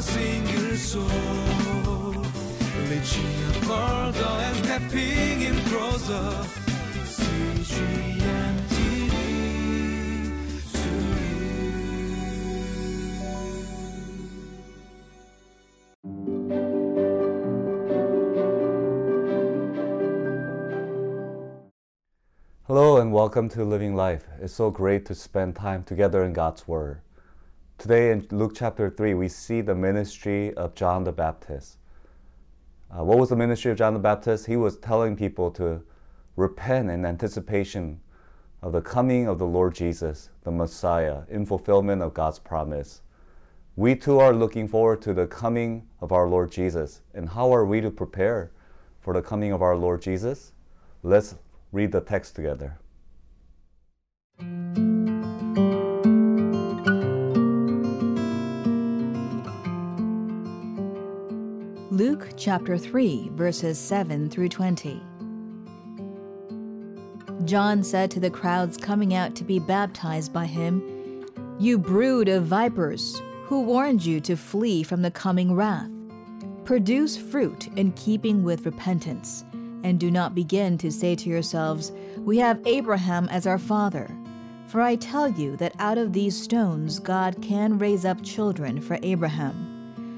single soul. And stepping in closer. Hello and welcome to Living Life. It's so great to spend time together in God's Word. Today in Luke chapter 3, we see the ministry of John the Baptist. Uh, what was the ministry of John the Baptist? He was telling people to repent in anticipation of the coming of the Lord Jesus, the Messiah, in fulfillment of God's promise. We too are looking forward to the coming of our Lord Jesus. And how are we to prepare for the coming of our Lord Jesus? Let's read the text together. Luke chapter 3, verses 7 through 20. John said to the crowds coming out to be baptized by him, You brood of vipers, who warned you to flee from the coming wrath? Produce fruit in keeping with repentance, and do not begin to say to yourselves, We have Abraham as our father. For I tell you that out of these stones God can raise up children for Abraham.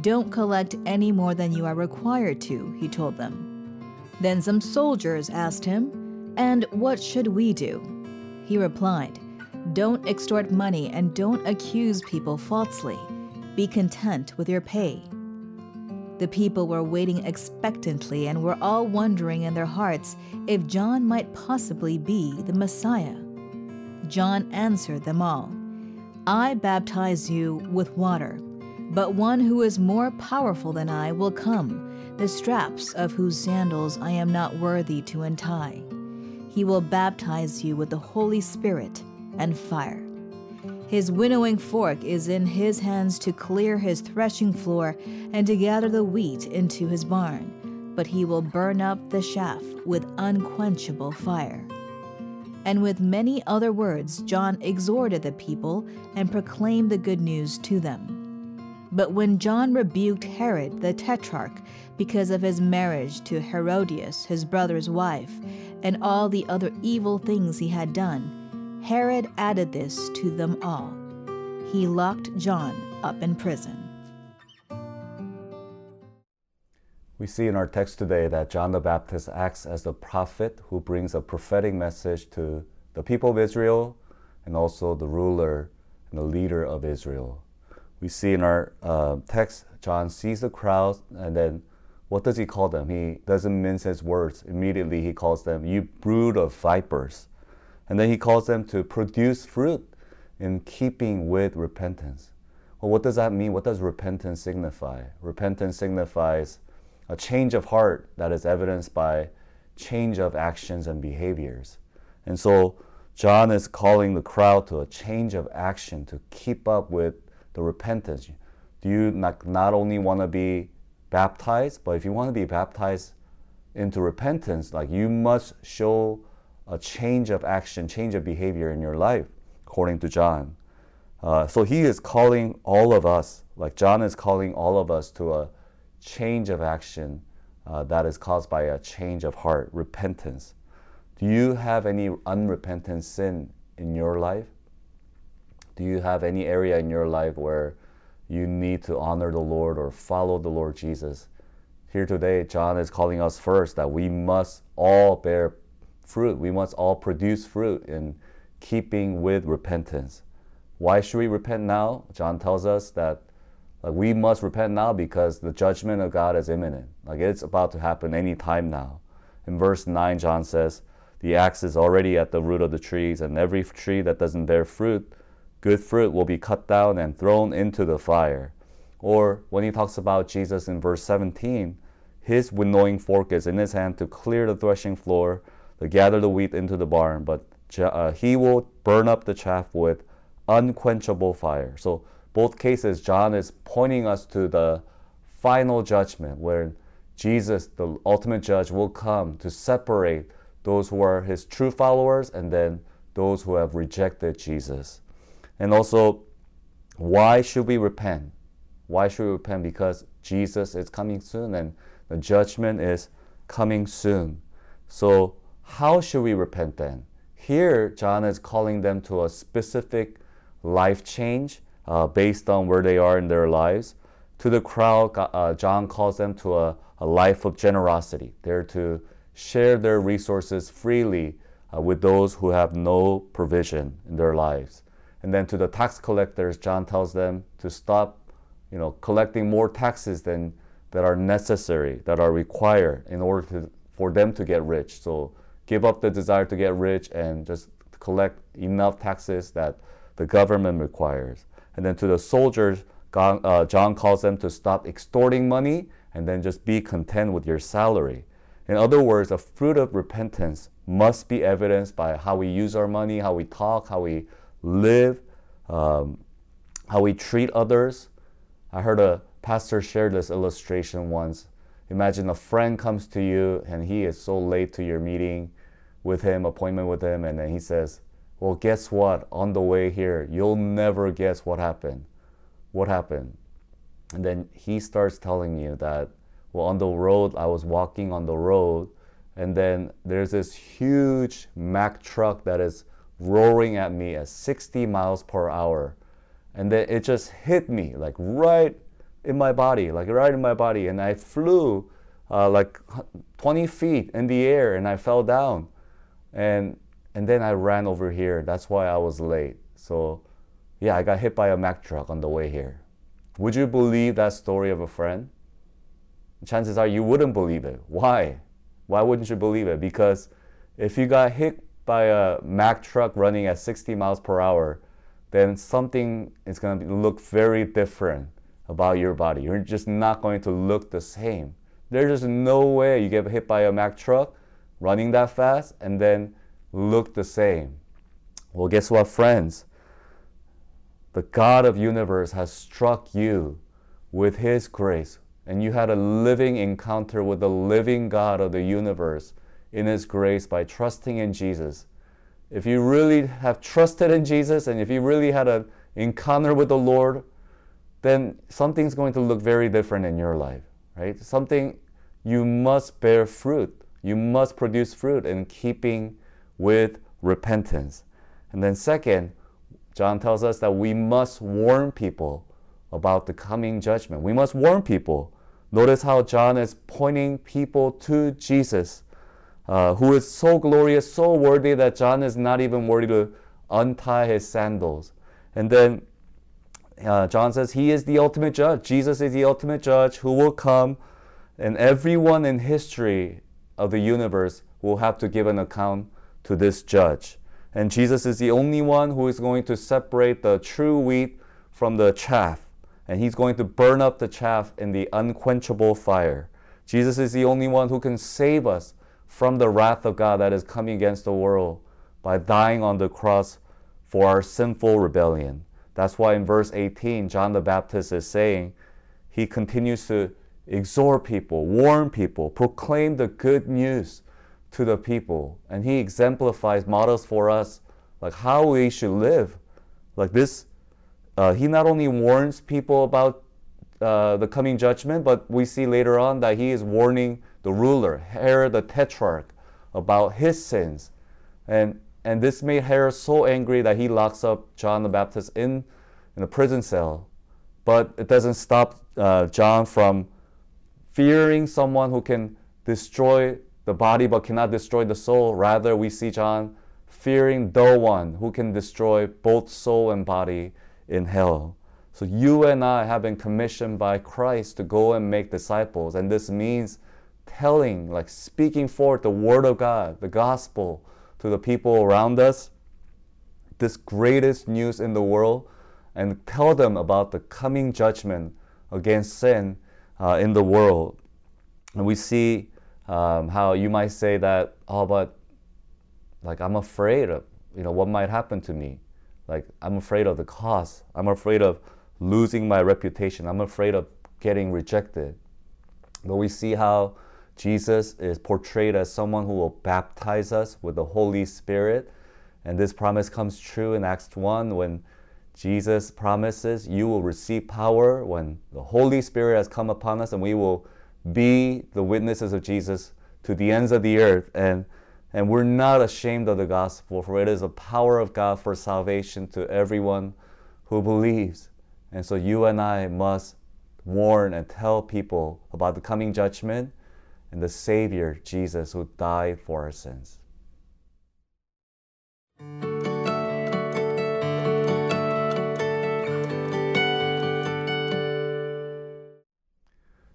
Don't collect any more than you are required to, he told them. Then some soldiers asked him, And what should we do? He replied, Don't extort money and don't accuse people falsely. Be content with your pay. The people were waiting expectantly and were all wondering in their hearts if John might possibly be the Messiah. John answered them all I baptize you with water, but one who is more powerful than I will come, the straps of whose sandals I am not worthy to untie. He will baptize you with the Holy Spirit and fire. His winnowing fork is in his hands to clear his threshing floor and to gather the wheat into his barn, but he will burn up the chaff with unquenchable fire. And with many other words, John exhorted the people and proclaimed the good news to them. But when John rebuked Herod the tetrarch because of his marriage to Herodias, his brother's wife, and all the other evil things he had done, Herod added this to them all. He locked John up in prison. We see in our text today that John the Baptist acts as the prophet who brings a prophetic message to the people of Israel and also the ruler and the leader of Israel. We see in our uh, text, John sees the crowd and then what does he call them? He doesn't mince his words. Immediately he calls them, You brood of vipers. And then he calls them to produce fruit in keeping with repentance. Well, what does that mean? What does repentance signify? Repentance signifies a change of heart that is evidenced by change of actions and behaviors. And so John is calling the crowd to a change of action to keep up with the repentance. Do you not, not only want to be baptized, but if you want to be baptized into repentance, like you must show a change of action, change of behavior in your life, according to John. Uh, so he is calling all of us, like John is calling all of us to a change of action uh, that is caused by a change of heart, repentance. Do you have any unrepentant sin in your life? Do you have any area in your life where you need to honor the Lord or follow the Lord Jesus? Here today, John is calling us first that we must all bear fruit. We must all produce fruit in keeping with repentance. Why should we repent now? John tells us that like we must repent now because the judgment of God is imminent. Like it's about to happen any time now. In verse 9, John says, The axe is already at the root of the trees, and every tree that doesn't bear fruit, good fruit, will be cut down and thrown into the fire. Or when he talks about Jesus in verse 17, his winnowing fork is in his hand to clear the threshing floor, to gather the wheat into the barn, but uh, he will burn up the chaff with unquenchable fire. So, both cases, John is pointing us to the final judgment where Jesus, the ultimate judge, will come to separate those who are his true followers and then those who have rejected Jesus. And also, why should we repent? Why should we repent? Because Jesus is coming soon and the judgment is coming soon. So, how should we repent then? Here, John is calling them to a specific life change uh, based on where they are in their lives. To the crowd, uh, John calls them to a, a life of generosity. They're to share their resources freely uh, with those who have no provision in their lives. And then to the tax collectors, John tells them to stop, you know, collecting more taxes than that are necessary, that are required in order to, for them to get rich. So give up the desire to get rich and just collect enough taxes that the government requires. And then to the soldiers, God, uh, John calls them to stop extorting money and then just be content with your salary. In other words, the fruit of repentance must be evidenced by how we use our money, how we talk, how we live, um, how we treat others. I heard a pastor share this illustration once. Imagine a friend comes to you and he is so late to your meeting with him, appointment with him, and then he says, Well, guess what? On the way here, you'll never guess what happened. What happened? And then he starts telling you that, well, on the road, I was walking on the road, and then there's this huge Mack truck that is roaring at me at 60 miles per hour. And then it just hit me like right in my body, like right in my body. And I flew uh, like 20 feet in the air and I fell down. And, and then I ran over here. That's why I was late. So, yeah, I got hit by a Mack truck on the way here. Would you believe that story of a friend? Chances are you wouldn't believe it. Why? Why wouldn't you believe it? Because if you got hit by a Mack truck running at 60 miles per hour, then something is going to look very different about your body. You're just not going to look the same. There's just no way you get hit by a Mack truck running that fast and then look the same. Well, guess what, friends? The God of universe has struck you with his grace and you had a living encounter with the living God of the universe in his grace by trusting in Jesus. If you really have trusted in Jesus and if you really had an encounter with the Lord, then something's going to look very different in your life, right? Something you must bear fruit. You must produce fruit in keeping with repentance. And then, second, John tells us that we must warn people about the coming judgment. We must warn people. Notice how John is pointing people to Jesus, uh, who is so glorious, so worthy that John is not even worthy to untie his sandals. And then uh, John says he is the ultimate judge. Jesus is the ultimate judge who will come, and everyone in history of the universe will have to give an account to this judge. And Jesus is the only one who is going to separate the true wheat from the chaff. And he's going to burn up the chaff in the unquenchable fire. Jesus is the only one who can save us from the wrath of God that is coming against the world by dying on the cross for our sinful rebellion. That's why in verse 18, John the Baptist is saying, he continues to exhort people, warn people, proclaim the good news to the people. And he exemplifies models for us, like how we should live. Like this, uh, he not only warns people about uh, the coming judgment, but we see later on that he is warning the ruler, Herod the Tetrarch, about his sins. And and this made Herod so angry that he locks up John the Baptist in, in a prison cell. But it doesn't stop uh, John from fearing someone who can destroy the body but cannot destroy the soul. Rather, we see John fearing the one who can destroy both soul and body in hell. So you and I have been commissioned by Christ to go and make disciples. And this means telling, like speaking forth the word of God, the gospel to the people around us this greatest news in the world and tell them about the coming judgment against sin uh, in the world. And we see um, how you might say that, oh, but like I'm afraid of, you know, what might happen to me. Like I'm afraid of the cost. I'm afraid of losing my reputation. I'm afraid of getting rejected. But we see how Jesus is portrayed as someone who will baptize us with the Holy Spirit. And this promise comes true in Acts 1 when Jesus promises, You will receive power when the Holy Spirit has come upon us, and we will be the witnesses of Jesus to the ends of the earth. And, and we're not ashamed of the gospel, for it is the power of God for salvation to everyone who believes. And so you and I must warn and tell people about the coming judgment and the Savior, Jesus, who died for our sins.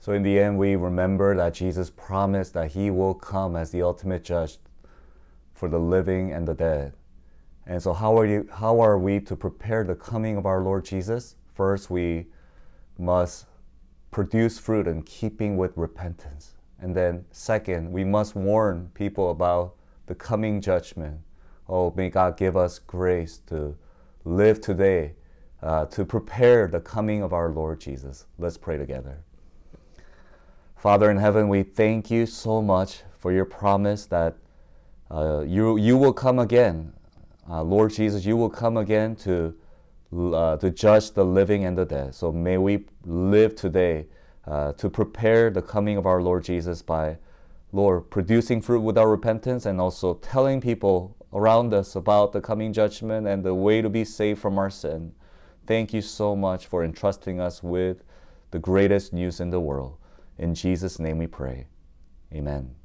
So, in the end, we remember that Jesus promised that He will come as the ultimate judge for the living and the dead. And so, how are, you, how are we to prepare the coming of our Lord Jesus? First, we must produce fruit in keeping with repentance. And then, second, we must warn people about the coming judgment. Oh, may God give us grace to live today uh, to prepare the coming of our Lord Jesus. Let's pray together. Father in heaven, we thank you so much for your promise that uh, you, you will come again. Uh, Lord Jesus, you will come again to, uh, to judge the living and the dead. So may we live today uh, to prepare the coming of our Lord Jesus by, Lord, producing fruit with our repentance and also telling people around us about the coming judgment and the way to be saved from our sin. Thank you so much for entrusting us with the greatest news in the world. In Jesus' name we pray. Amen.